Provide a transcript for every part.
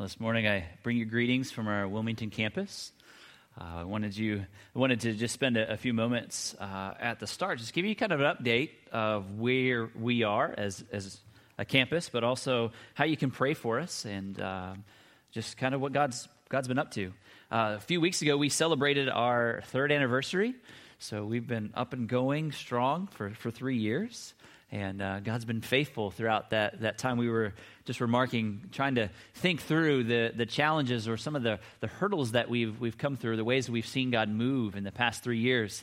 Well, this morning I bring you greetings from our Wilmington campus. Uh, I wanted you, I wanted to just spend a, a few moments uh, at the start, just give you kind of an update of where we are as as a campus, but also how you can pray for us and uh, just kind of what God's God's been up to. Uh, a few weeks ago, we celebrated our third anniversary, so we've been up and going strong for for three years. And uh, God's been faithful throughout that, that time. We were just remarking, trying to think through the, the challenges or some of the, the hurdles that we've, we've come through, the ways that we've seen God move in the past three years.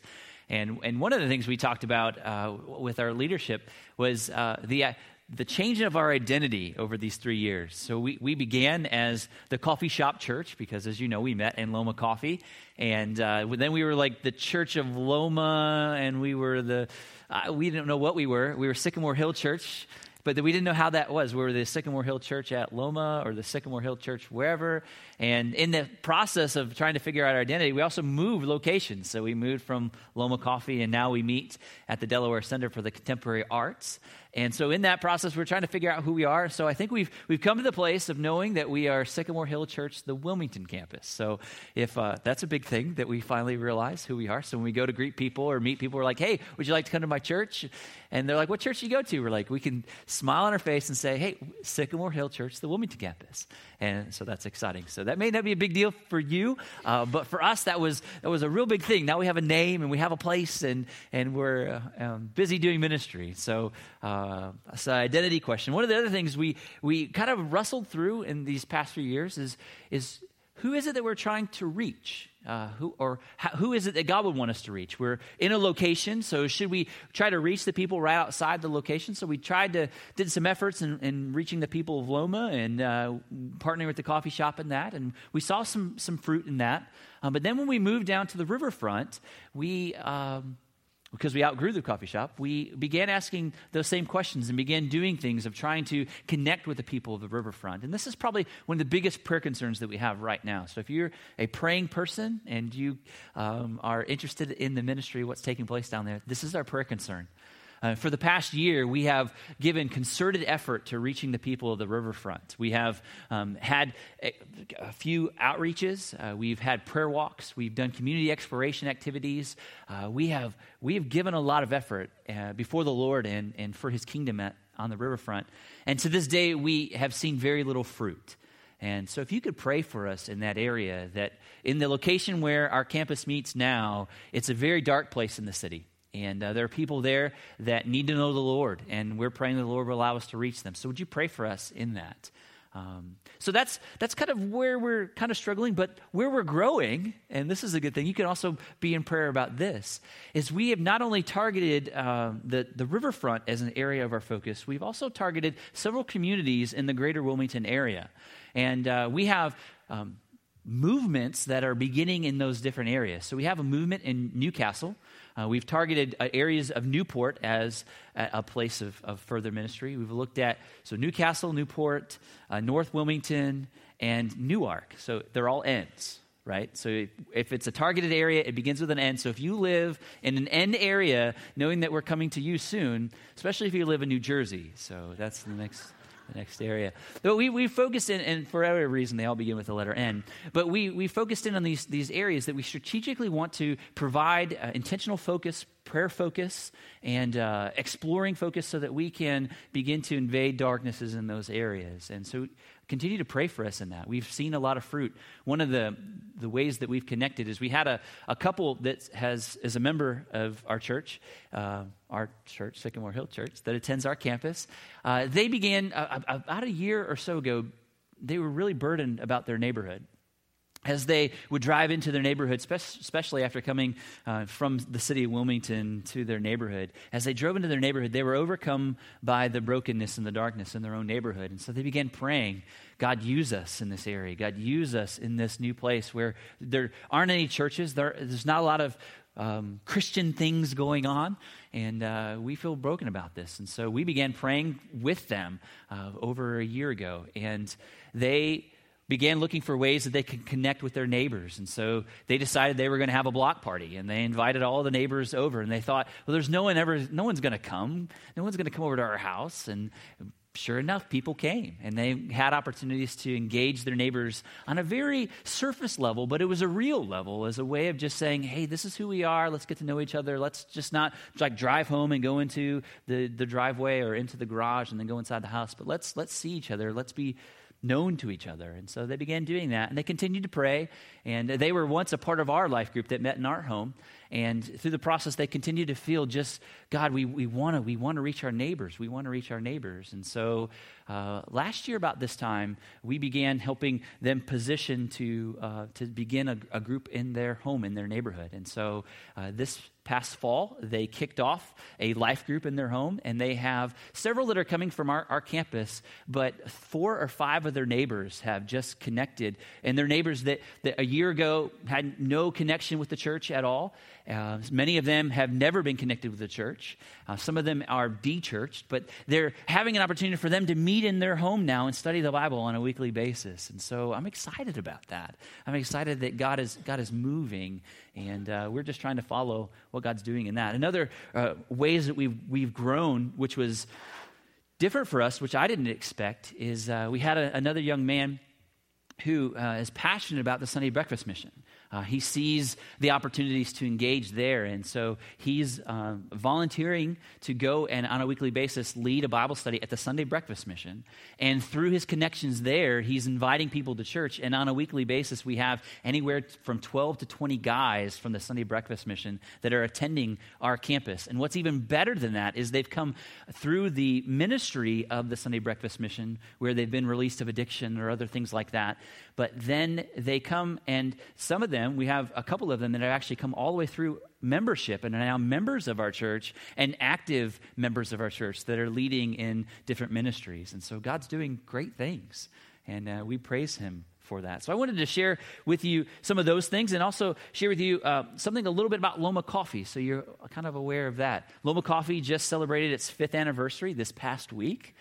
And, and one of the things we talked about uh, with our leadership was uh, the, uh, the change of our identity over these three years. So we, we began as the coffee shop church because, as you know, we met in Loma Coffee. And uh, then we were like the Church of Loma, and we were the uh, we didn't know what we were. We were Sycamore Hill Church, but we didn't know how that was. We were the Sycamore Hill Church at Loma or the Sycamore Hill Church wherever. And in the process of trying to figure out our identity, we also moved locations. So we moved from Loma Coffee, and now we meet at the Delaware Center for the Contemporary Arts. And so in that process, we're trying to figure out who we are. So I think we've, we've come to the place of knowing that we are Sycamore Hill Church, the Wilmington campus. So if uh, that's a big thing that we finally realize who we are. So when we go to greet people or meet people, we're like, hey, would you like to come to my church? And they're like, what church do you go to? We're like, we can smile on our face and say, hey, Sycamore Hill Church, the Wilmington campus. And so that's exciting. So that may not be a big deal for you, uh, but for us, that was, that was a real big thing. Now we have a name and we have a place and, and we're uh, um, busy doing ministry. So uh, it's an identity question. One of the other things we, we kind of wrestled through in these past few years is, is who is it that we're trying to reach? Uh, who or how, who is it that God would want us to reach? We're in a location, so should we try to reach the people right outside the location? So we tried to did some efforts in, in reaching the people of Loma and uh, partnering with the coffee shop in that, and we saw some some fruit in that. Um, but then when we moved down to the riverfront, we um, because we outgrew the coffee shop, we began asking those same questions and began doing things of trying to connect with the people of the riverfront. And this is probably one of the biggest prayer concerns that we have right now. So if you're a praying person and you um, are interested in the ministry, what's taking place down there, this is our prayer concern. Uh, for the past year, we have given concerted effort to reaching the people of the riverfront. We have um, had a, a, few outreaches. Uh, we've had prayer walks. We've done community exploration activities. Uh, we, have, we have given a lot of effort uh, before the Lord and, and for his kingdom at, on the riverfront. And to this day, we have seen very little fruit. And so, if you could pray for us in that area, that in the location where our campus meets now, it's a very dark place in the city. And uh, there are people there that need to know the Lord, and we're praying the Lord will allow us to reach them. So, would you pray for us in that? Um, so that's that's kind of where we're kind of struggling, but where we're growing, and this is a good thing. You can also be in prayer about this. Is we have not only targeted uh, the the riverfront as an area of our focus, we've also targeted several communities in the greater Wilmington area, and uh, we have. Um, movements that are beginning in those different areas. So we have a movement in Newcastle uh, we've targeted uh, areas of Newport as a, a place of, of, further ministry. We've looked at so Newcastle, Newport, uh, North Wilmington, and Newark. So they're all ends, right? So if it's a targeted area, it begins with an end. So if you live in an end area, knowing that we're coming to you soon, especially if you live in New Jersey, so that's the next the next area. But we, we focused in, and for every reason, they all begin with the letter N. But we, we focused in on these, these areas that we strategically want to provide uh, intentional focus, prayer focus, and uh, exploring focus so that we can begin to invade darknesses in those areas. And so continue to pray for us in that. We've seen a lot of fruit. One of the, the ways that we've connected is we had a, a couple that has is a member of our church, uh, our church, Sycamore Hill Church, that attends our campus. Uh, they began uh, about a year or so ago. They were really burdened about their neighborhood as they would drive into their neighborhood, especially after coming uh, from the city of Wilmington to their neighborhood, as they drove into their neighborhood, they were overcome by the brokenness and the darkness in their own neighborhood. And so they began praying, God, use us in this area. God, use us in this new place where there aren't any churches, there, there's not a lot of um, Christian things going on, and uh, we feel broken about this. And so we began praying with them uh, over a year ago, and they began looking for ways that they could connect with their neighbors. And so they decided they were going to have a block party and they invited all the neighbors over and they thought, well, there's no one ever, no one's going to come. No one's going to come over to our house and sure enough, people came and they had opportunities to engage their neighbors on a very surface level, but it was a real level as a way of just saying, hey, this is who we are. Let's get to know each other. Let's just not like drive home and go into the, the driveway or into the garage and then go inside the house, but let's, let's see each other. Let's be known to each other. And so they began doing that. And they continued to pray. And they were once a part of our life group that met in our home. And through the process, they continued to feel just, God, we, we want to we wanna reach our neighbors. We want to reach our neighbors. And so uh, last year, about this time, we began helping them position to, uh, to begin a, a, group in their home, in their neighborhood. And so uh, this past fall, they kicked off a life group in their home, and they have several that are coming from our, our campus, but four or five of their neighbors have just connected. And their neighbors that, that a year ago had no connection with the church at all. Uh, many of them have never been connected with the church. Uh, some of them are de-churched, but they're having an opportunity for them to meet in their home now and study the Bible on a weekly basis. And so I'm excited about that. I'm excited that God is God is moving, and uh, we're just trying to follow what God's doing in that. Another uh, ways that we've we've grown, which was different for us, which I didn't expect, is uh, we had a, another young man who uh, is passionate about the Sunday breakfast mission. Uh, he sees the opportunities to engage there. And so he's uh, volunteering to go and, on a weekly basis, lead a Bible study at the Sunday Breakfast Mission. And through his connections there, he's inviting people to church. And on a weekly basis, we have anywhere from 12 to 20 guys from the Sunday Breakfast Mission that are attending our campus. And what's even better than that is they've come through the ministry of the Sunday Breakfast Mission, where they've been released of addiction or other things like that. But then they come, and some of them, we have a couple of them that have actually come all the way through membership and are now members of our church and active members of our church that are leading in different ministries. And so God's doing great things, and uh, we praise Him for that. So I wanted to share with you some of those things and also share with you uh, something a little bit about Loma Coffee so you're kind of aware of that. Loma Coffee just celebrated its fifth anniversary this past week.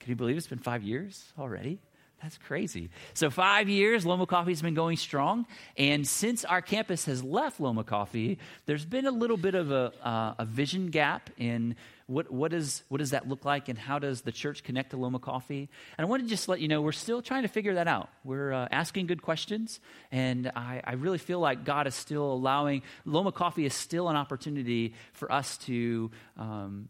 Can you believe it's been five years already? That's crazy. So, five years, Loma Coffee has been going strong. And since our campus has left Loma Coffee, there's been a little bit of a, uh, a vision gap in what, what, is, what does that look like and how does the church connect to Loma Coffee? And I want to just let you know we're still trying to figure that out. We're uh, asking good questions, and I, I really feel like God is still allowing, Loma Coffee is still an opportunity for us to. Um,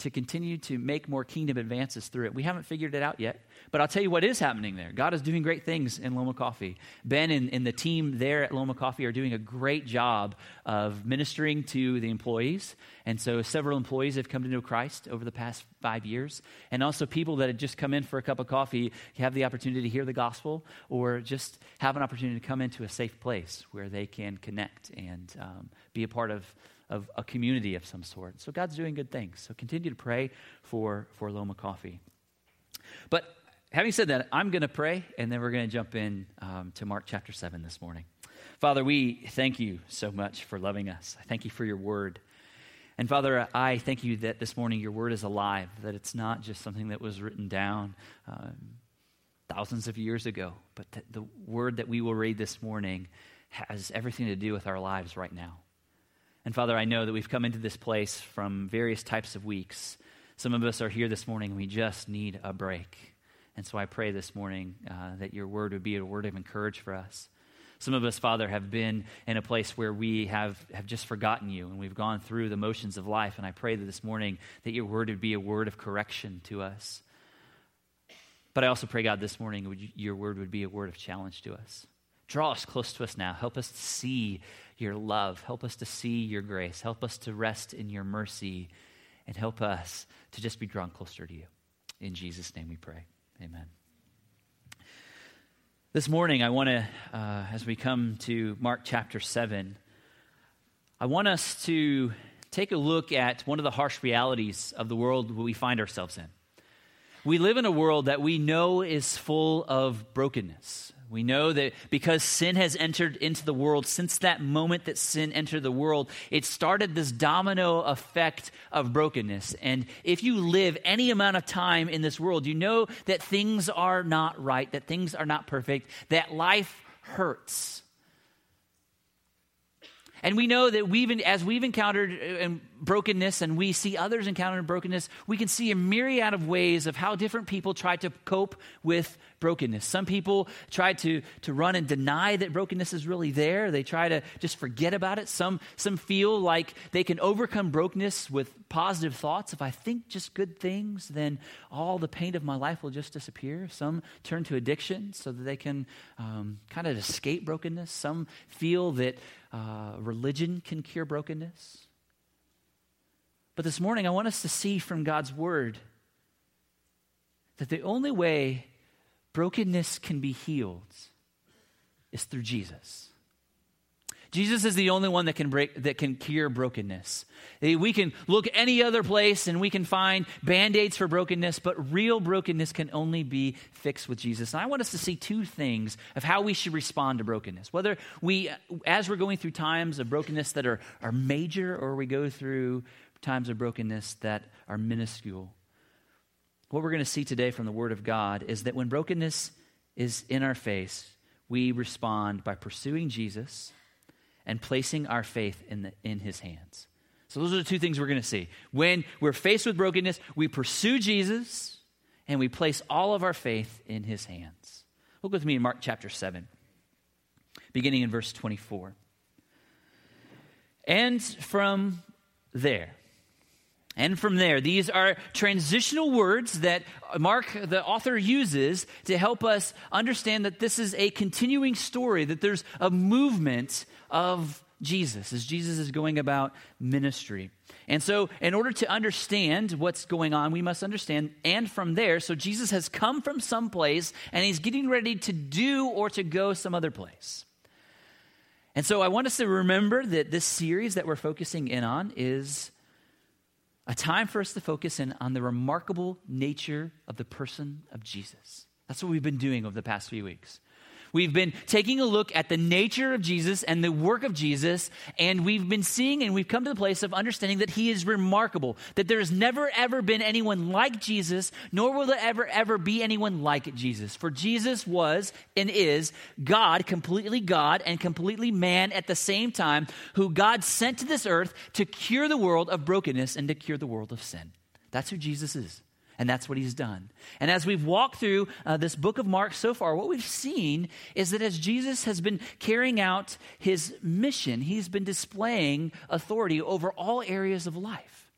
to continue to make more kingdom advances through it. We haven't figured it out yet, but I'll tell you what is happening there. God is doing great things in Loma Coffee. Ben and, and the team there at Loma Coffee are doing a great job of ministering to the employees. And so several employees have come to know Christ over the past five years. And also people that had just come in for a cup of coffee have the opportunity to hear the gospel or just have an opportunity to come into a safe place where they can connect and um, be a part of of a community of some sort. So God's doing good things. So continue to pray for, for Loma Coffee. But having said that, I'm going to pray, and then we're going to jump in um, to Mark chapter 7 this morning. Father, we thank you so much for loving us. I thank you for your word. And Father, I thank you that this morning your word is alive, that it's not just something that was written down um, thousands of years ago, but that the word that we will read this morning has everything to do with our lives right now. And Father, I know that we've come into this place from various types of weeks. Some of us are here this morning, we just need a break. And so I pray this morning uh, that your word would be a word of encouragement for us. Some of us, Father, have been in a place where we have, have just forgotten you and we've gone through the motions of life. And I pray that this morning that your word would be a word of correction to us. But I also pray, God, this morning would you, your word would be a word of challenge to us. Draw us close to us now. Help us see your love. Help us to see your grace. Help us to rest in your mercy. And help us to just be drawn closer to you. In Jesus' name we pray. Amen. This morning, I want to, uh, as we come to Mark chapter 7, I want us to take a look at one of the harsh realities of the world we find ourselves in. We live in a world that we know is full of brokenness. We know that because sin has entered into the world, since that moment that sin entered the world, it started this domino effect of brokenness. And if you live any amount of time in this world, you know that things are not right, that things are not perfect, that life hurts. And we know that we've, as we've encountered uh, brokenness and we see others encounter brokenness, we can see a myriad of ways of how different people try to cope with brokenness. Some people try to, to run and deny that brokenness is really there. They try to just forget about it. Some, some feel like they can overcome brokenness with positive thoughts. If I think just good things, then all the pain of my life will just disappear. Some turn to addiction so that they can um, kind of escape brokenness. Some feel that uh, religion can cure brokenness. But this morning, I want us to see from God's word that the only way brokenness can be healed is through Jesus. Jesus is the only one that can break that can cure brokenness. Eh, we can look any other place and we can find band-aids for brokenness, but real brokenness can only be fixed with Jesus. And I want us to see two things of how we should respond to brokenness. Whether we as we're going through times of brokenness that are, are major or we go through times of brokenness that are minuscule. What we're going to see today from the Word of God is that when brokenness is in our face, we respond by pursuing Jesus and placing our faith in, the, in his hands. So, those are the two things we're going to see. When we're faced with brokenness, we pursue Jesus and we place all of our faith in his hands. Look with me in Mark chapter 7, beginning in verse 24. And from there, and from there, these are transitional words that Mark, the author, uses to help us understand that this is a continuing story, that there's a movement of Jesus as Jesus is going about ministry. And so, in order to understand what's going on, we must understand, and from there, so Jesus has come from some place and he's getting ready to do or to go some other place. And so, I want us to remember that this series that we're focusing in on is a time for us to focus in on the remarkable nature of the person of Jesus. That's what we've been doing over the past few weeks. We've been taking a look at the nature of Jesus and the work of Jesus, and we've been seeing and we've come to the place of understanding that he is remarkable, that there has never ever been anyone like Jesus, nor will there ever ever be anyone like Jesus. For Jesus was and is God, completely God and completely man at the same time, who God sent to this earth to cure the world of brokenness and to cure the world of sin. That's who Jesus is. And that's what he's done. And as we've walked through uh, this book of Mark so far, what we've seen is that as Jesus has been carrying out his mission, he's been displaying authority over all areas of life.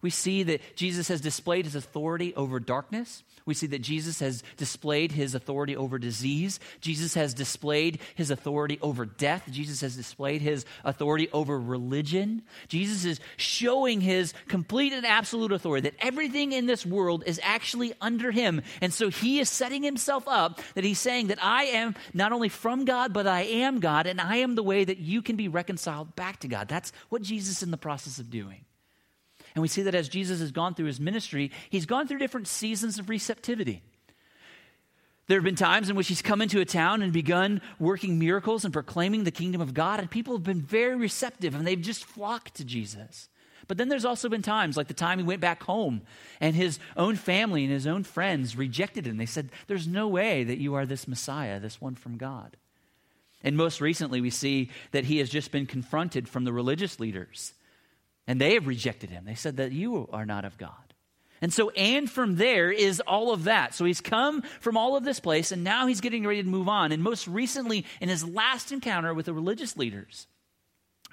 We see that Jesus has displayed his authority over darkness. We see that Jesus has displayed his authority over disease. Jesus has displayed his authority over death. Jesus has displayed his authority over religion. Jesus is showing his complete and absolute authority that everything in this world is actually under him. And so he is setting himself up that he's saying that I am not only from God, but I am God, and I am the way that you can be reconciled back to God. That's what Jesus is in the process of doing. And we see that as Jesus has gone through his ministry, he's gone through different seasons of receptivity. There have been times in which he's come into a town and begun working miracles and proclaiming the kingdom of God, and people have been very receptive and they've just flocked to Jesus. But then there's also been times, like the time he went back home and his own family and his own friends rejected him. They said, There's no way that you are this Messiah, this one from God. And most recently, we see that he has just been confronted from the religious leaders and they have rejected him. They said that you are not of God. And so, and from there is all of that. So he's come from all of this place, and now he's getting ready to move on. And most recently, in his last encounter with the religious leaders,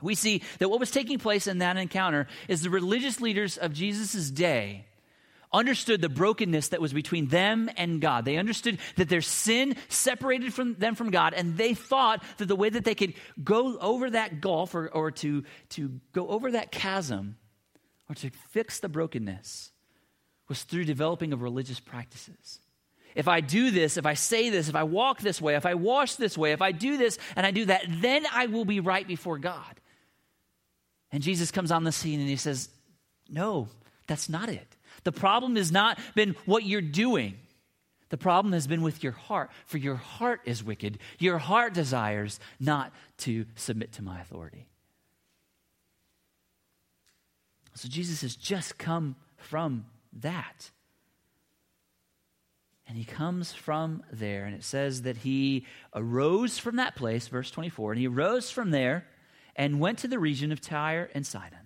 we see that what was taking place in that encounter is the religious leaders of Jesus' day understood the brokenness that was between them and God. They understood that their sin separated from them from God, and they thought that the way that they could go over that gulf or, or to, to go over that chasm or to fix the brokenness was through developing of religious practices. If I do this, if I say this, if I walk this way, if I wash this way, if I do this and I do that, then I will be right before God. And Jesus comes on the scene and he says, No, that's not it. The problem has not been what you're doing. The problem has been with your heart, for your heart is wicked. Your heart desires not to submit to my authority. So Jesus has just come from that. And he comes from there, and it says that he arose from that place, verse 24, and he arose from there and went to the region of Tyre and Sidon.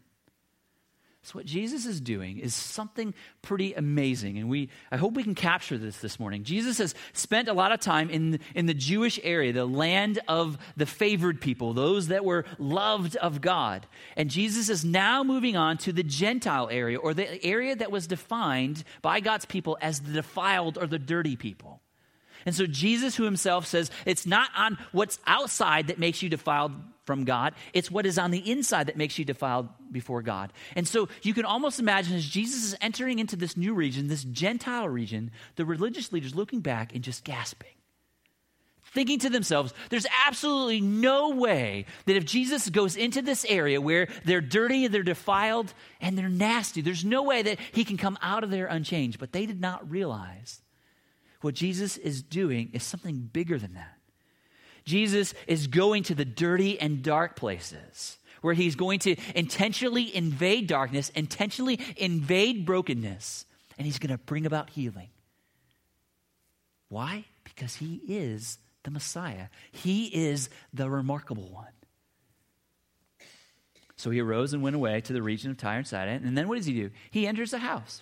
So what Jesus is doing is something pretty amazing, and we I hope we can capture this this morning. Jesus has spent a lot of time in in the Jewish area, the land of the favored people, those that were loved of God, and Jesus is now moving on to the Gentile area, or the area that was defined by God's people as the defiled or the dirty people. And so Jesus, who himself says, it's not on what's outside that makes you defiled from God, it's what is on the inside that makes you defiled before God. And so you can almost imagine as Jesus is entering into this new region, this Gentile region, the religious leaders looking back and just gasping. Thinking to themselves, there's absolutely no way that if Jesus goes into this area where they're dirty, they're defiled, and they're nasty, there's no way that he can come out of there unchanged. But they did not realize what Jesus is doing is something bigger than that. Jesus is going to the dirty and dark places where he's going to intentionally invade darkness, intentionally invade brokenness, and he's going to bring about healing. Why? Because he is the Messiah, he is the remarkable one. So he arose and went away to the region of Tyre and Sidon. And then what does he do? He enters a house.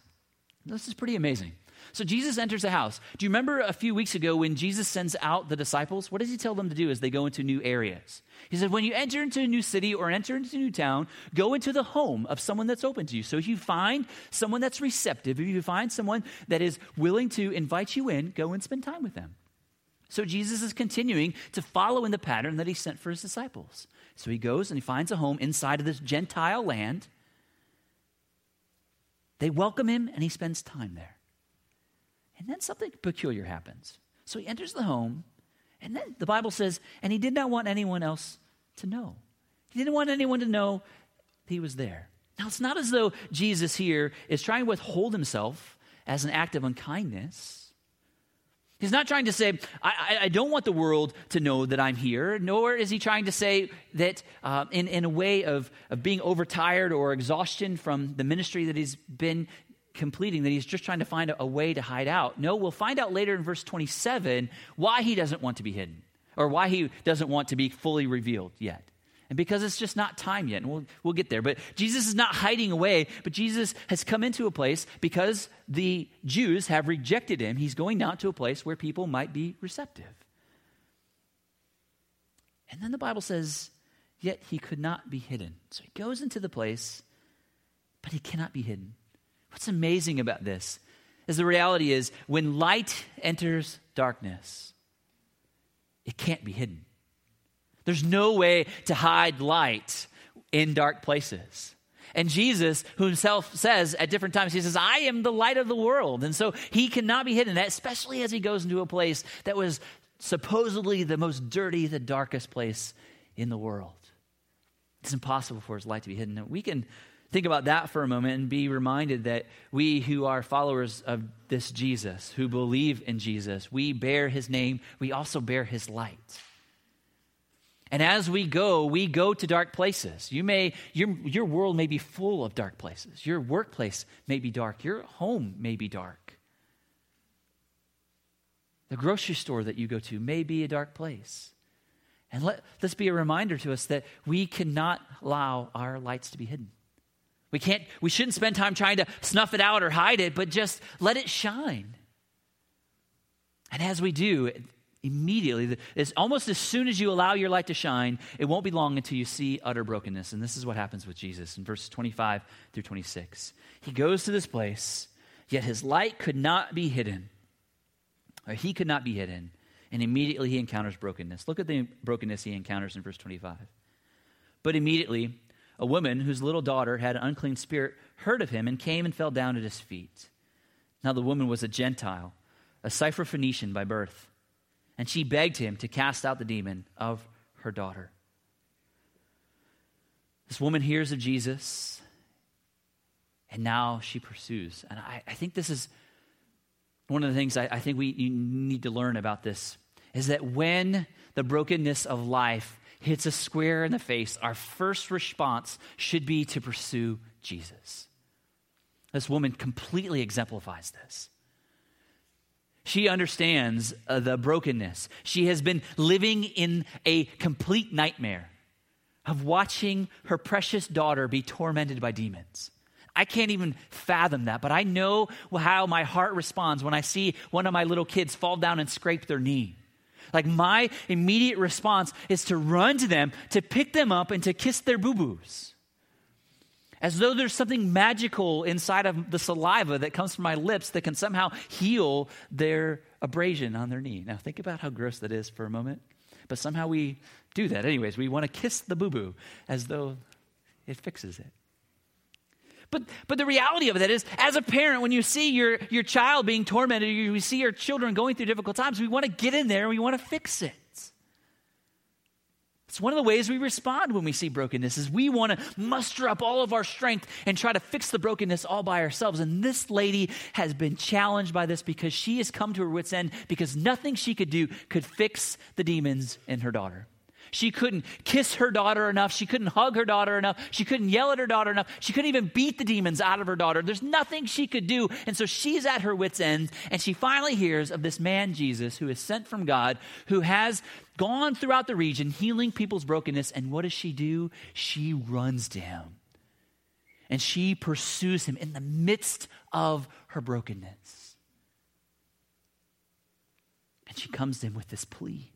This is pretty amazing. So Jesus enters the house. Do you remember a few weeks ago when Jesus sends out the disciples? What does he tell them to do as they go into new areas? He said, when you enter into a new city or enter into a new town, go into the home of someone that's open to you. So if you find someone that's receptive, if you find someone that is willing to invite you in, go and spend time with them. So Jesus is continuing to follow in the pattern that he sent for his disciples. So he goes and he finds a home inside of this Gentile land. They welcome him and he spends time there. And then something peculiar happens. So he enters the home, and then the Bible says, and he did not want anyone else to know. He didn't want anyone to know he was there. Now, it's not as though Jesus here is trying to withhold himself as an act of unkindness. He's not trying to say, I, I, don't want the world to know that I'm here, nor is he trying to say that uh, in, in a way of, of being overtired or exhaustion from the ministry that he's been completing that he's just trying to find a, a way to hide out. No, we'll find out later in verse 27 why he doesn't want to be hidden or why he doesn't want to be fully revealed yet. And because it's just not time yet, and we'll, we'll get there. But Jesus is not hiding away, but Jesus has come into a place because the Jews have rejected him. He's going down to a place where people might be receptive. And then the Bible says, yet he could not be hidden. So he goes into the place, but he cannot be hidden. What's amazing about this is the reality is when light enters darkness, it can't be hidden. There's no way to hide light in dark places. And Jesus, who himself says at different times, he says, I am the light of the world. And so he cannot be hidden, especially as he goes into a place that was supposedly the most dirty, the darkest place in the world. It's impossible for his light to be hidden. We can think about that for a moment and be reminded that we who are followers of this Jesus, who believe in Jesus, we bear his name, we also bear his light. And as we go, we go to dark places. You may, your, your world may be full of dark places. Your workplace may be dark. Your home may be dark. The grocery store that you go to may be a dark place. And let this be a reminder to us that we cannot allow our lights to be hidden. We can't, we shouldn't spend time trying to snuff it out or hide it, but just let it shine. And as we do, immediately, it's almost as soon as you allow your light to shine, it won't be long until you see utter brokenness. And this is what happens with Jesus in verses 25 through 26. He goes to this place, yet his light could not be hidden. Or he could not be hidden. And immediately he encounters brokenness. Look at the brokenness he encounters in verse 25. But immediately, a woman whose little daughter had an unclean spirit heard of him and came and fell down at his feet. Now the woman was a Gentile, a Syrophoenician by birth, and she begged him to cast out the demon of her daughter. This woman hears of Jesus, and now she pursues. And I, I think this is one of the things I, I think we need to learn about this is that when the brokenness of life hits a square in the face, our first response should be to pursue Jesus. This woman completely exemplifies this. She understands uh, the brokenness. She has been living in a complete nightmare. of watching her precious daughter be tormented by demons. I can't even fathom that, but I know how my heart responds when I see one of my little kids fall down and scrape their knee. Like my immediate response is to run to them, to pick them up, and to kiss their boo boos. As though there's something magical inside of the saliva that comes from my lips that can somehow heal their abrasion on their knee. Now, think about how gross that is for a moment. But somehow we do that. Anyways, we want to kiss the boo boo as though it fixes it. But, but the reality of that is, as a parent, when you see your, your child being tormented, you see your children going through difficult times, we want to get in there and we want to fix it. It's one of the ways we respond when we see brokenness is we want to muster up all of our strength and try to fix the brokenness all by ourselves. And this lady has been challenged by this because she has come to her wits end because nothing she could do could fix the demons in her daughter. She couldn't kiss her daughter enough. She couldn't hug her daughter enough. She couldn't yell at her daughter enough. She couldn't even beat the demons out of her daughter. There's nothing she could do. And so she's at her wits' end, and she finally hears of this man, Jesus, who is sent from God, who has gone throughout the region healing people's brokenness. And what does she do? She runs to him. And she pursues him in the midst of her brokenness. And she comes to him with this plea.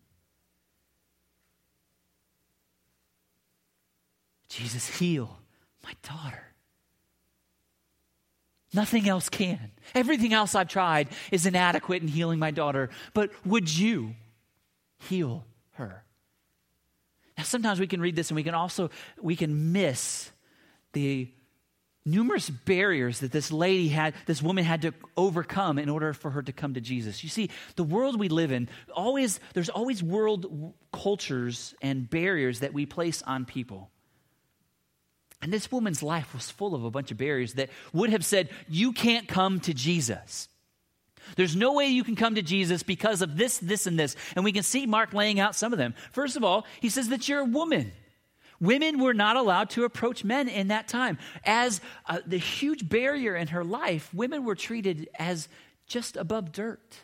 Jesus, heal my daughter. Nothing else can. Everything else I've tried is inadequate in healing my daughter, but would you heal her? Now sometimes we can read this and we can also we can miss the numerous barriers that this lady had this woman had to overcome in order for her to come to jesus you see the world we live in always there's always world cultures and barriers that we place on people and this woman's life was full of a bunch of barriers that would have said, You can't come to Jesus. There's no way you can come to Jesus because of this, this, and this. And we can see Mark laying out some of them. First of all, he says that you're a woman. Women were not allowed to approach men in that time. As uh, the huge barrier in her life, women were treated as just above dirt.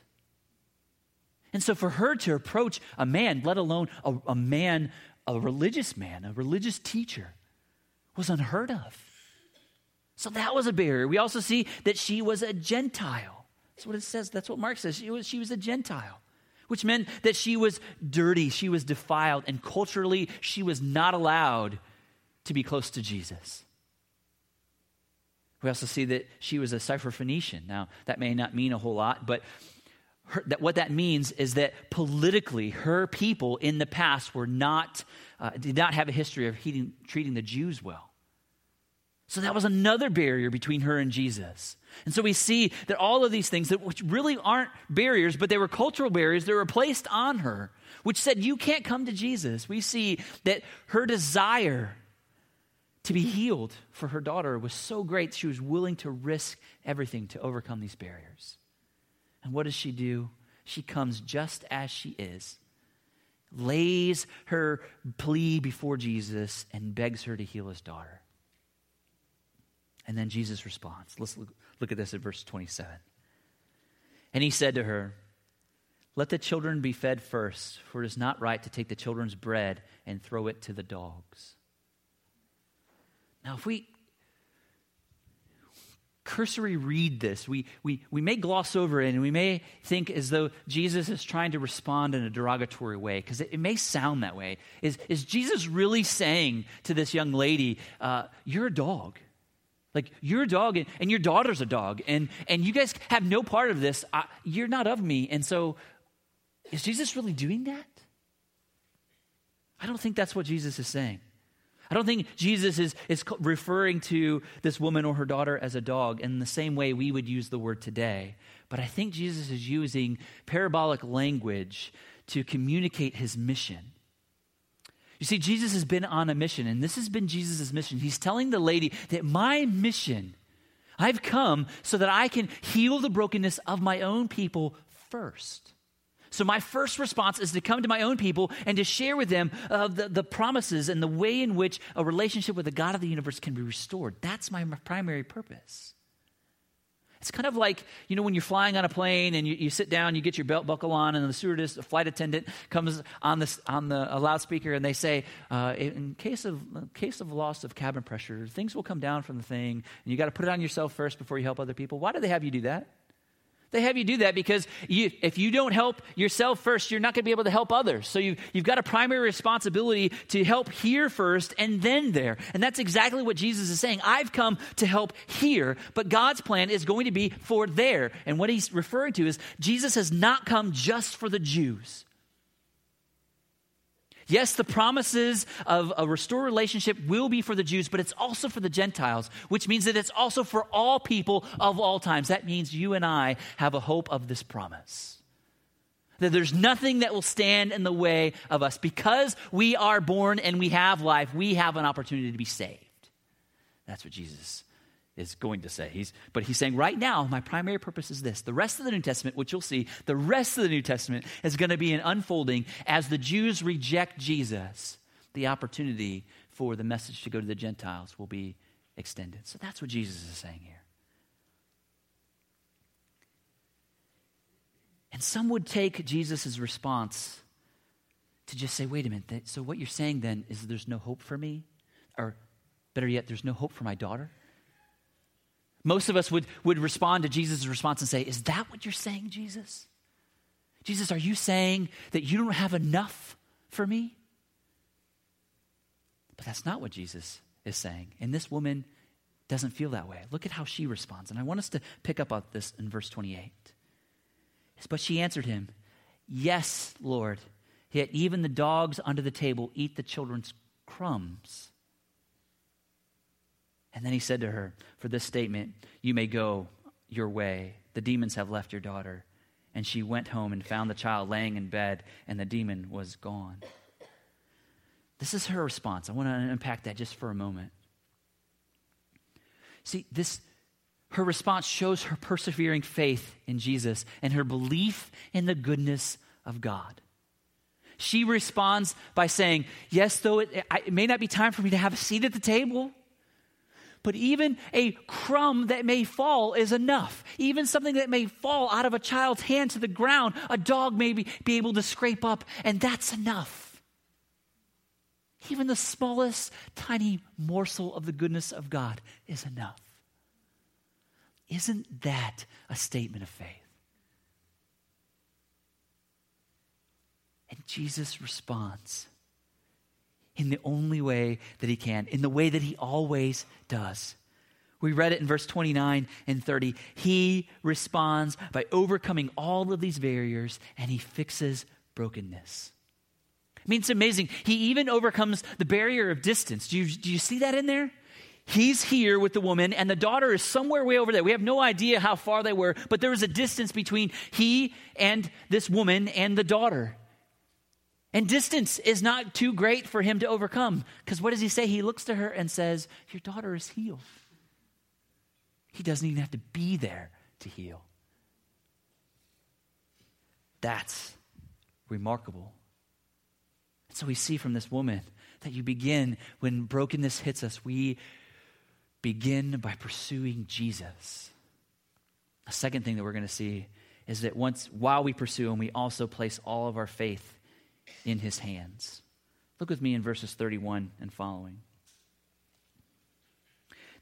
And so for her to approach a man, let alone a, a man, a religious man, a religious teacher, was unheard of. So that was a barrier. We also see that she was a Gentile. That's what it says. That's what Mark says. She was, she was a Gentile, which meant that she was dirty, she was defiled, and culturally, she was not allowed to be close to Jesus. We also see that she was a Syrophoenician. Now, that may not mean a whole lot, but her, that what that means is that politically, her people in the past were not, uh, did not have a history of heating, treating the Jews well. So that was another barrier between her and Jesus. And so we see that all of these things that which really aren't barriers, but they were cultural barriers that were placed on her, which said you can't come to Jesus. We see that her desire to be healed for her daughter was so great she was willing to risk everything to overcome these barriers. And what does she do? She comes just as she is, lays her plea before Jesus, and begs her to heal his daughter. And then Jesus responds. Let's look, look at this at verse 27. And he said to her, Let the children be fed first, for it is not right to take the children's bread and throw it to the dogs. Now, if we cursory read this, we, we, we may gloss over it and we may think as though Jesus is trying to respond in a derogatory way, because it, it, may sound that way. Is, is Jesus really saying to this young lady, uh, You're a dog? Like you're a dog and, and, your daughter's a dog, and, and you guys have no part of this. I, you're not of me. And so, is Jesus really doing that? I don't think that's what Jesus is saying. I don't think Jesus is, is referring to this woman or her daughter as a dog in the same way we would use the word today. But I think Jesus is using parabolic language to communicate his mission. You see, Jesus has been on a mission, and this has been Jesus' mission. He's telling the lady that my mission, I've come so that I can heal the brokenness of my own people first. So, my first response is to come to my own people and to share with them uh, the, the promises and the way in which a relationship with the God of the universe can be restored. That's my primary purpose. It's kind of like, you know, when you're flying on a plane and you, you sit down, you get your belt buckle on, and the stewardess, the flight attendant, comes on, this, on the loudspeaker and they say, uh, in case of, in case of loss of cabin pressure, things will come down from the thing, and you got to put it on yourself first before you help other people. Why do they have you do that? They have you do that because you, if you don't help yourself first, you're not going to be able to help others. So you, you've got a primary responsibility to help here first and then there. And that's exactly what Jesus is saying. I've come to help here, but God's plan is going to be for there. And what he's referring to is Jesus has not come just for the Jews. Yes, the promises of a restored relationship will be for the Jews, but it's also for the Gentiles, which means that it's also for all people of all times. That means you and I have a hope of this promise. That there's nothing that will stand in the way of us. Because we are born and we have life, we have an opportunity to be saved. That's what Jesus is going to say. He's, but he's saying, right now, my primary purpose is this. The rest of the New Testament, which you'll see, the rest of the New Testament is going to be an unfolding as the Jews reject Jesus. The opportunity for the message to go to the Gentiles will be extended. So that's what Jesus is saying here. And some would take Jesus' response to just say, wait a minute, so what you're saying then is there's no hope for me? Or better yet, there's no hope for my daughter? Most of us would, would respond to Jesus' response and say, Is that what you're saying, Jesus? Jesus, are you saying that you don't have enough for me? But that's not what Jesus is saying. And this woman doesn't feel that way. Look at how she responds. And I want us to pick up on this in verse 28. But she answered him, Yes, Lord. Yet even the dogs under the table eat the children's crumbs. And then he said to her, For this statement, you may go your way. The demons have left your daughter. And she went home and found the child laying in bed, and the demon was gone. This is her response. I want to unpack that just for a moment. See, this her response shows her persevering faith in Jesus and her belief in the goodness of God. She responds by saying, Yes, though it, it may not be time for me to have a seat at the table, but even a crumb that may fall is enough. Even something that may fall out of a child's hand to the ground, a dog may be, be able to scrape up, and that's enough. Even the smallest, tiny morsel of the goodness of God is enough. Isn't that a statement of faith? And Jesus responds in the only way that he can, in the way that he always does. We read it in verse 29 and 30. He responds by overcoming all of these barriers and he fixes brokenness. I mean, it's amazing. He even overcomes the barrier of distance. Do you, do you see that in there? He's here with the woman, and the daughter is somewhere way over there. We have no idea how far they were, but there was a distance between he and this woman and the daughter. And distance is not too great for him to overcome. Because what does he say? He looks to her and says, Your daughter is healed. He doesn't even have to be there to heal. That's remarkable. So we see from this woman that you begin, when brokenness hits us, we begin by pursuing Jesus. A second thing that we're going to see is that once, while we pursue him, we also place all of our faith in his hands. Look with me in verses 31 and following.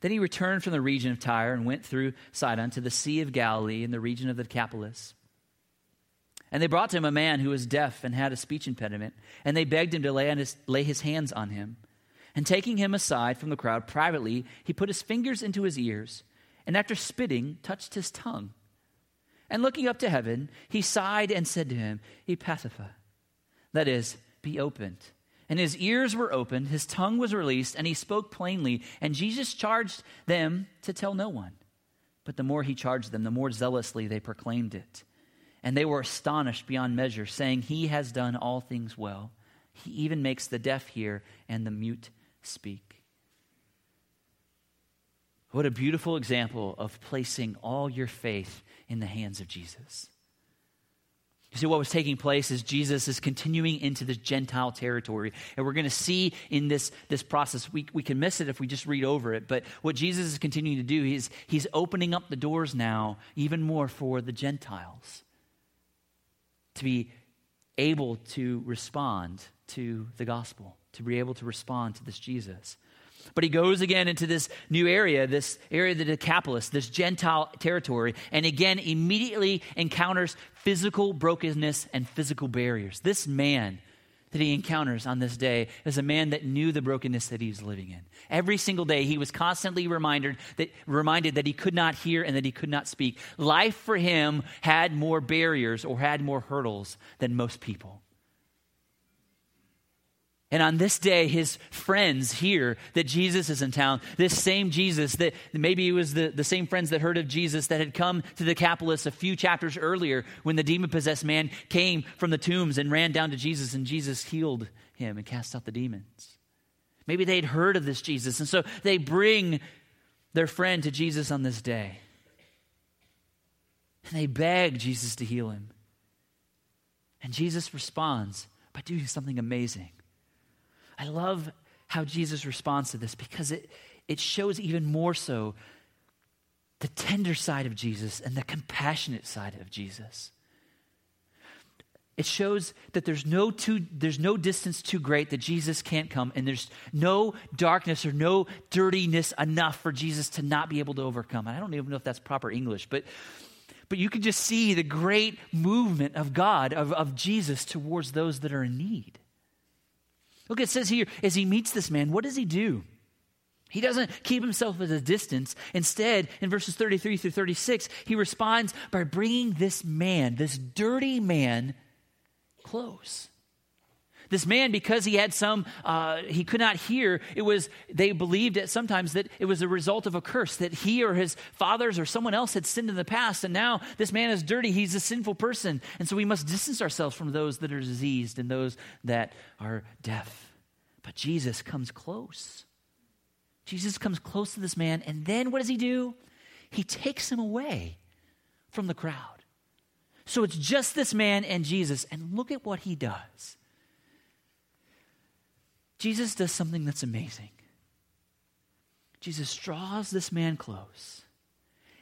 Then he returned from the region of Tyre and went through Sidon to the Sea of Galilee in the region of the Decapolis. And they brought to him a man who was deaf and had a speech impediment, and they begged him to lay, his, lay his hands on him. And taking him aside from the crowd privately, he put his fingers into his ears, and after spitting, touched his tongue. And looking up to heaven, he sighed and said to him, Ephphatha, that is, be opened. And his ears were opened, his tongue was released, and he spoke plainly. And Jesus charged them to tell no one. But the more he charged them, the more zealously they proclaimed it. And they were astonished beyond measure, saying, He has done all things well. He even makes the deaf hear and the mute speak. What a beautiful example of placing all your faith in the hands of Jesus. You see, what was taking place is Jesus is continuing into this Gentile territory. And we're going to see in this, this process, we, we can miss it if we just read over it, but what Jesus is continuing to do, is he's opening up the doors now even more for the Gentiles to be able to respond to the gospel, to be able to respond to this Jesus. But he goes again into this new area, this area of the Decapolis, this Gentile territory, and again immediately encounters physical brokenness and physical barriers. This man that he encounters on this day is a man that knew the brokenness that he was living in. Every single day, he was constantly reminded that, reminded that he could not hear and that he could not speak. Life for him had more barriers or had more hurdles than most people. And on this day, his friends hear that Jesus is in town. This same Jesus, that maybe it was the, the same friends that heard of Jesus that had come to the Decapolis a few chapters earlier when the demon possessed man came from the tombs and ran down to Jesus, and Jesus healed him and cast out the demons. Maybe they'd heard of this Jesus, and so they bring their friend to Jesus on this day. And they beg Jesus to heal him. And Jesus responds by doing something amazing. I love how Jesus responds to this because it, it shows even more so the tender side of Jesus and the compassionate side of Jesus. It shows that there's no, too, there's no distance too great that Jesus can't come, and there's no darkness or no dirtiness enough for Jesus to not be able to overcome. And I don't even know if that's proper English, but, but you can just see the great movement of God, of, of Jesus towards those that are in need. Look, it says here, as he meets this man, what does he do? He doesn't keep himself at a distance. Instead, in verses 33 through 36, he responds by bringing this man, this dirty man, close. This man, because he had some, uh, he could not hear, it was, they believed it sometimes that it was a result of a curse, that he or his fathers or someone else had sinned in the past, and now this man is dirty. He's a sinful person. And so we must distance ourselves from those that are diseased and those that are deaf. But Jesus comes close. Jesus comes close to this man, and then what does he do? He takes him away from the crowd. So it's just this man and Jesus, and look at what he does. Jesus does something that's amazing. Jesus draws this man close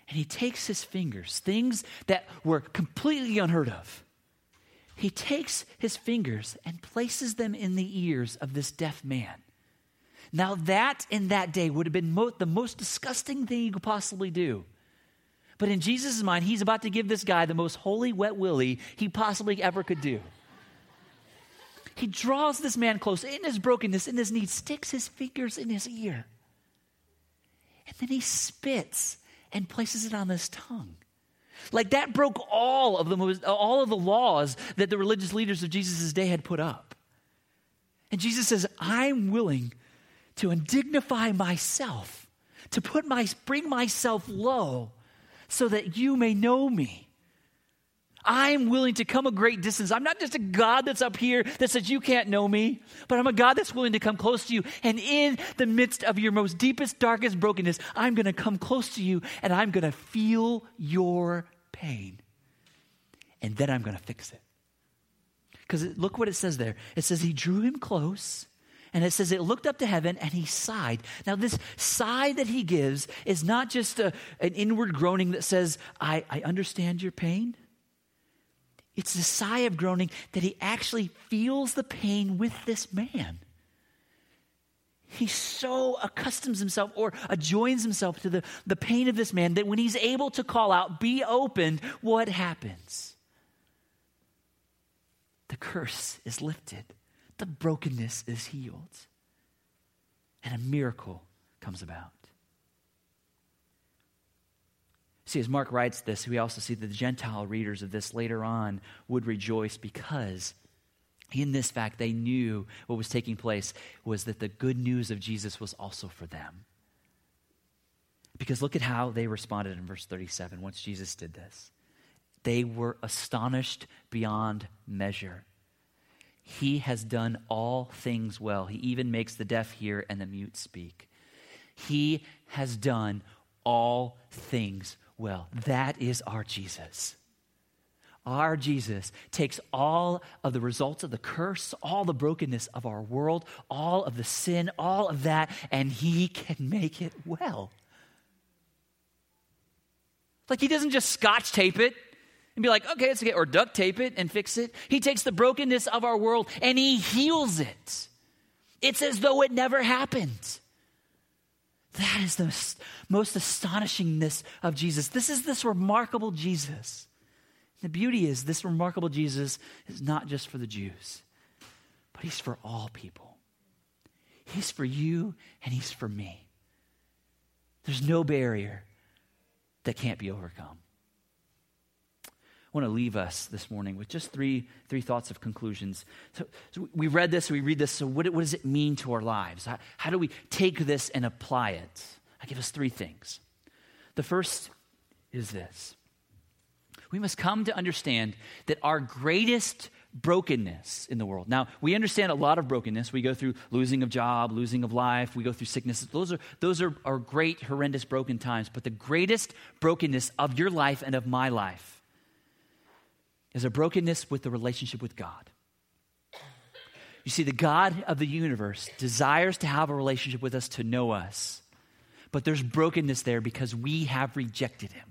and he takes his fingers, things that were completely unheard of. He takes his fingers and places them in the ears of this deaf man. Now, that in that day would have been mo- the most disgusting thing you could possibly do. But in Jesus' mind, he's about to give this guy the most holy wet willy he possibly ever could do. He draws this man close in his brokenness, in his need, sticks his fingers in his ear. And then he spits and places it on his tongue. Like that broke all of the all of the laws that the religious leaders of Jesus' day had put up. And Jesus says, I'm willing to undignify myself, to put my bring myself low so that you may know me. I'm willing to come a great distance. I'm not just a God that's up here that says you can't know me, but I'm a God that's willing to come close to you. And in the midst of your most deepest, darkest brokenness, I'm going to come close to you and I'm going to feel your pain. And then I'm going to fix it. Because look what it says there. It says he drew him close. And it says it looked up to heaven and he sighed. Now, this sigh that he gives is not just a, an inward groaning that says, I, I understand your pain. It's the sigh of groaning that he actually feels the pain with this man. He so accustoms himself or adjoins himself to the, the pain of this man that when he's able to call out, be opened, what happens? The curse is lifted, the brokenness is healed, and a miracle comes about. See, as Mark writes this, we also see that the Gentile readers of this later on would rejoice because in this fact they knew what was taking place was that the good news of Jesus was also for them. Because look at how they responded in verse 37 once Jesus did this. They were astonished beyond measure. He has done all things well. He even makes the deaf hear and the mute speak. He has done all things well. That is our Jesus. our Jesus takes all of the results of the curse, all the brokenness of our world, all of the sin, all of that, and he can make it well. Like he doesn't just scotch tape it and be like, okay, it's okay, or duct tape it and fix it. He takes the brokenness of our world and he heals it. It's as though it never happened. That is the most astonishingness of Jesus. This is this remarkable Jesus. The beauty is, this remarkable Jesus is not just for the Jews, but he's for all people. He's for you and he's for me. There's no barrier that can't be overcome. Want to leave us this morning with just three, three thoughts of conclusions. So, so we read this, we read this, so what, what does it mean to our lives? How, how do we take this and apply it? I give us three things. The first is this we must come to understand that our greatest brokenness in the world. Now, we understand a lot of brokenness. We go through losing of job, losing of life, we go through sickness. Those are those are, are great, horrendous, broken times. But the greatest brokenness of your life and of my life is a brokenness with the relationship with God. You see, the God of the universe desires to have a relationship with us, to know us. But there's brokenness there because we have rejected him.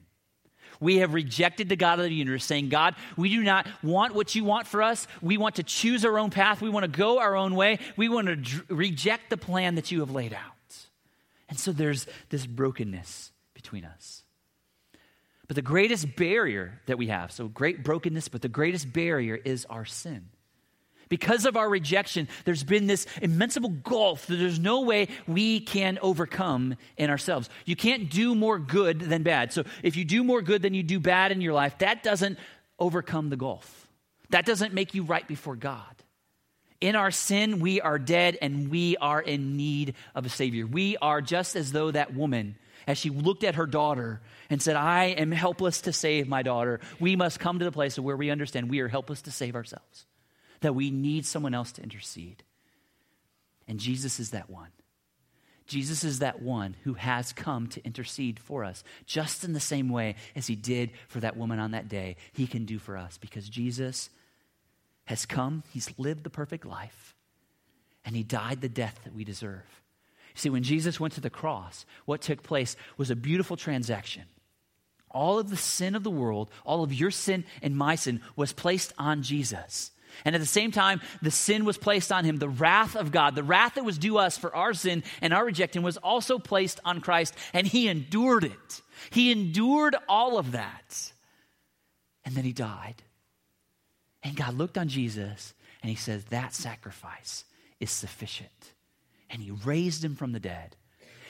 We have rejected the God of the universe, saying, God, we do not want what you want for us. We want to choose our own path. We want to go our own way. We want to reject the plan that you have laid out. And so there's this brokenness between us. But the greatest barrier that we have, so great brokenness, but the greatest barrier is our sin. Because of our rejection, there's been this immensible gulf that there's no way we can overcome in ourselves. You can't do more good than bad. So if you do more good than you do bad in your life, that doesn't overcome the gulf. That doesn't make you right before God. In our sin, we are dead and we are in need of a Savior. We are just as though that woman, as she looked at her daughter and said, I am helpless to save my daughter, we must come to the place where we understand we are helpless to save ourselves that we need someone else to intercede. And Jesus is that one. Jesus is that one who has come to intercede for us, just in the same way as he did for that woman on that day, he can do for us because Jesus has come, he's lived the perfect life, and he died the death that we deserve. See, when Jesus went to the cross, what took place was a beautiful transaction. All of the sin of the world, all of your sin and my sin was placed on Jesus. And at the same time, the sin was placed on him. The wrath of God, the wrath that was due us for our sin and our rejection, was also placed on Christ, and he endured it. He endured all of that. And then he died. And God looked on Jesus and he says, That sacrifice is sufficient. And he raised him from the dead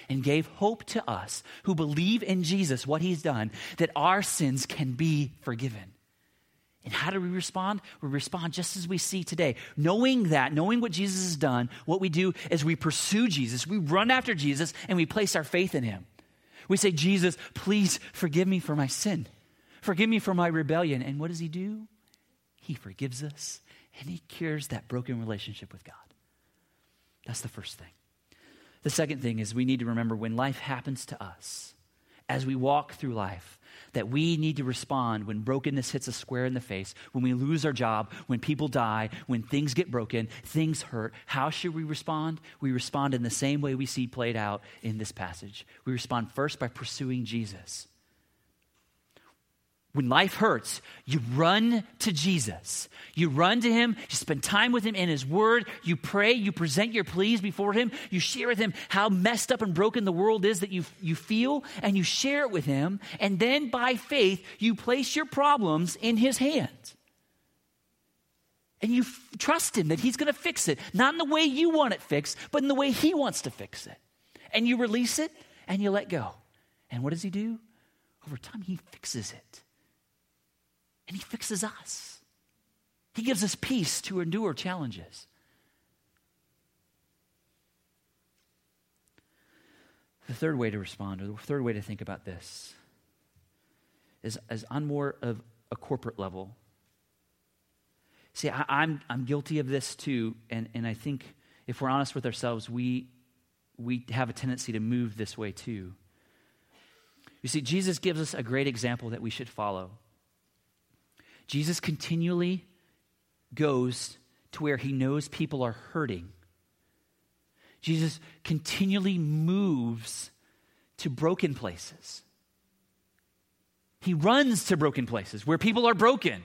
and gave hope to us who believe in Jesus, what he's done, that our sins can be forgiven. And how do we respond? We respond just as we see today. Knowing that, knowing what Jesus has done, what we do is we pursue Jesus. We run after Jesus and we place our faith in him. We say, Jesus, please forgive me for my sin. Forgive me for my rebellion. And what does he do? He forgives us and he cures that broken relationship with God. That's the first thing. The second thing is we need to remember when life happens to us, as we walk through life, that we need to respond when brokenness hits us square in the face, when we lose our job, when people die, when things get broken, things hurt. How should we respond? We respond in the same way we see played out in this passage. We respond first by pursuing Jesus. When life hurts, you run to Jesus. You run to Him, you spend time with Him in His Word, you pray, you present your pleas before Him, you share with Him how messed up and broken the world is that you, you feel, and you share it with Him. And then by faith, you place your problems in His hands. And you f- trust Him that He's going to fix it, not in the way you want it fixed, but in the way He wants to fix it. And you release it and you let go. And what does He do? Over time, He fixes it and He fixes us. He gives us peace to endure challenges. The third way to respond, or the third way to think about this, is, is on more of a corporate level. See, I, am I'm, I'm guilty of this too, and, and I think if we're honest with ourselves, we, we have a tendency to move this way too. You see, Jesus gives us a great example that we should follow. Jesus continually goes to where he knows people are hurting. Jesus continually moves to broken places. He runs to broken places where people are broken.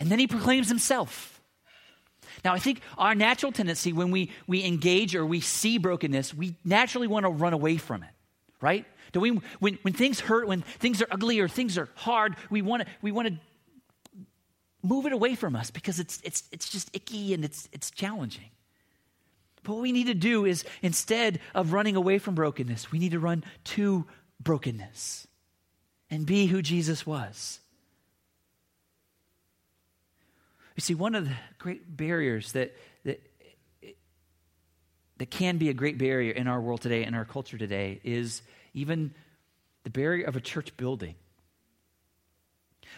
And then he proclaims himself. Now, I think our natural tendency when we, we engage or we see brokenness, we naturally want to run away from it, right? Do we, when, when things hurt, when things are ugly or things are hard, we want to, we want to move it away from us because it's, it's, it's just icky and it's, it's challenging. But what we need to do is instead of running away from brokenness, we need to run to brokenness and be who Jesus was. You see, one of the great barriers that, that, that can be a great barrier in our world today, in our culture today, is even the barrier of a church building.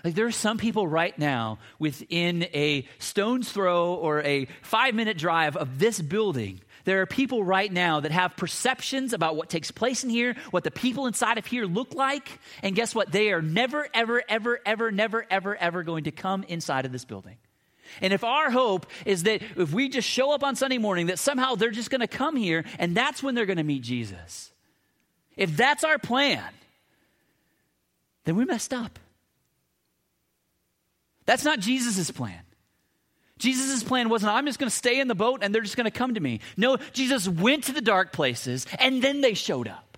Like there are some people right now within a stone's throw or a five minute drive of this building. There are people right now that have perceptions about what takes place in here, what the people inside of here look like. And guess what? They are never, ever, ever, ever, never, ever, ever going to come inside of this building. And if our hope is that if we just show up on Sunday morning, that somehow they're just going to come here and that's when they're going to meet Jesus. If that's our plan, then we messed up. That's not Jesus' plan. Jesus' plan wasn't, I'm just going to stay in the boat and they're just going to come to me. No, Jesus went to the dark places and then they showed up.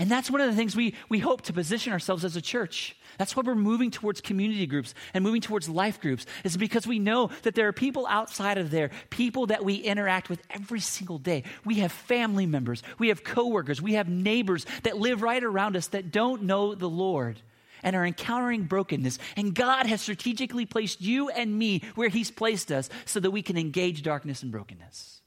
And that's one of the things we, we hope to position ourselves as a church. That's why we're moving towards community groups and moving towards life groups, is because we know that there are people outside of there, people that we interact with every single day. We have family members, we have coworkers, we have neighbors that live right around us that don't know the Lord and are encountering brokenness. And God has strategically placed you and me where He's placed us so that we can engage darkness and brokenness.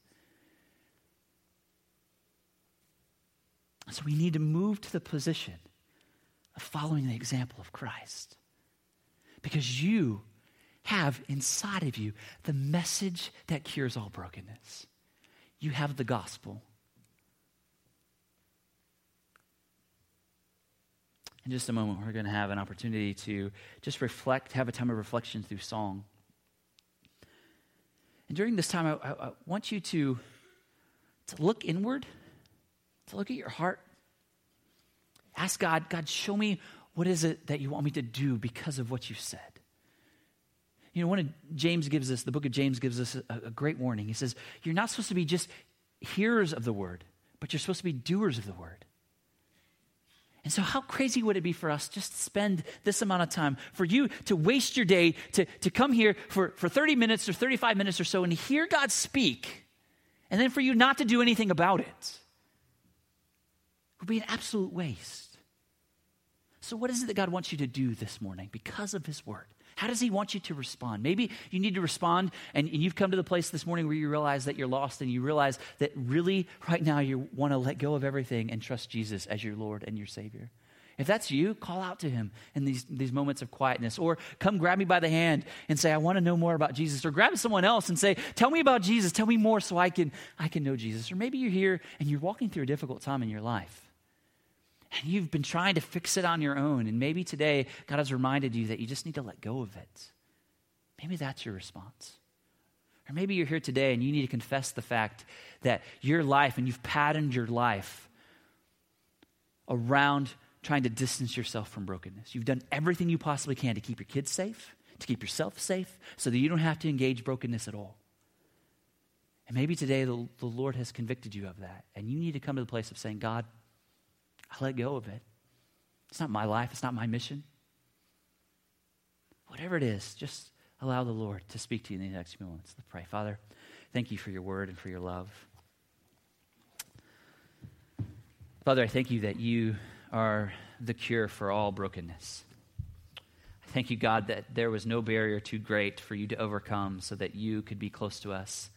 So we need to move to the position of following the example of Christ. Because you have inside of you the message that cures all brokenness. You have the gospel. In just a moment, we're going to have an opportunity to just reflect, have a time of reflection through song. And during this time, I, I, I want you to, to look inward, to look at your heart, Ask God, God, show me what is it that you want me to do because of what you said. You know, one of James gives us, the book of James gives us a, a great warning. He says, You're not supposed to be just hearers of the word, but you're supposed to be doers of the word. And so, how crazy would it be for us just to spend this amount of time, for you to waste your day, to, to come here for, for 30 minutes or 35 minutes or so and hear God speak, and then for you not to do anything about it? It would be an absolute waste. So, what is it that God wants you to do this morning because of His Word? How does He want you to respond? Maybe you need to respond, and, you've come to the place this morning where you realize that you're lost, and you realize that really, right now, you want to let go of everything and trust Jesus as your Lord and your Savior. If that's you, call out to him in these, these moments of quietness. Or come grab me by the hand and say, I want to know more about Jesus. Or grab someone else and say, Tell me about Jesus. Tell me more so I can, I can know Jesus. Or maybe you're here and you're walking through a difficult time in your life and you've been trying to fix it on your own. And maybe today God has reminded you that you just need to let go of it. Maybe that's your response. Or maybe you're here today and you need to confess the fact that your life and you've patterned your life around trying to distance yourself from brokenness. You've done everything you possibly can to keep your kids safe, to keep yourself safe, so that you don't have to engage brokenness at all. And maybe today the, the Lord has convicted you of that. And you need to come to the place of saying, God, I let go of it. It's not my life, it's not my mission. Whatever it is, just allow the Lord to speak to you in the next few moments. Let's pray. Father, thank you for your word and for your love. Father, I thank you that you are the cure for all brokenness. I thank you, God, that there was no barrier too great for you to overcome so that you could be close to us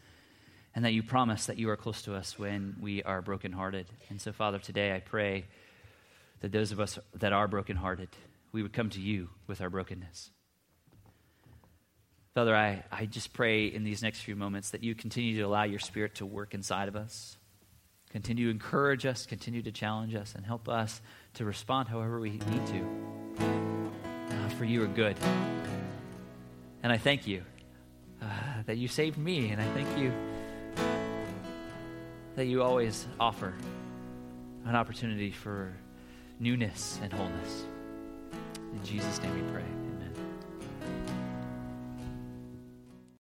and that you promise that you are close to us when we are brokenhearted. And so, Father, today I pray that those of us that are brokenhearted, we would come to you with our brokenness. Father, I, I just pray in these next few moments that you continue to allow your spirit to work inside of us, continue to encourage us, continue to challenge us, and help us to respond however we need to. Uh, for you are good. And I thank you uh, that you saved me, and I thank you that you always offer an opportunity for newness and wholeness. In Jesus' name we pray.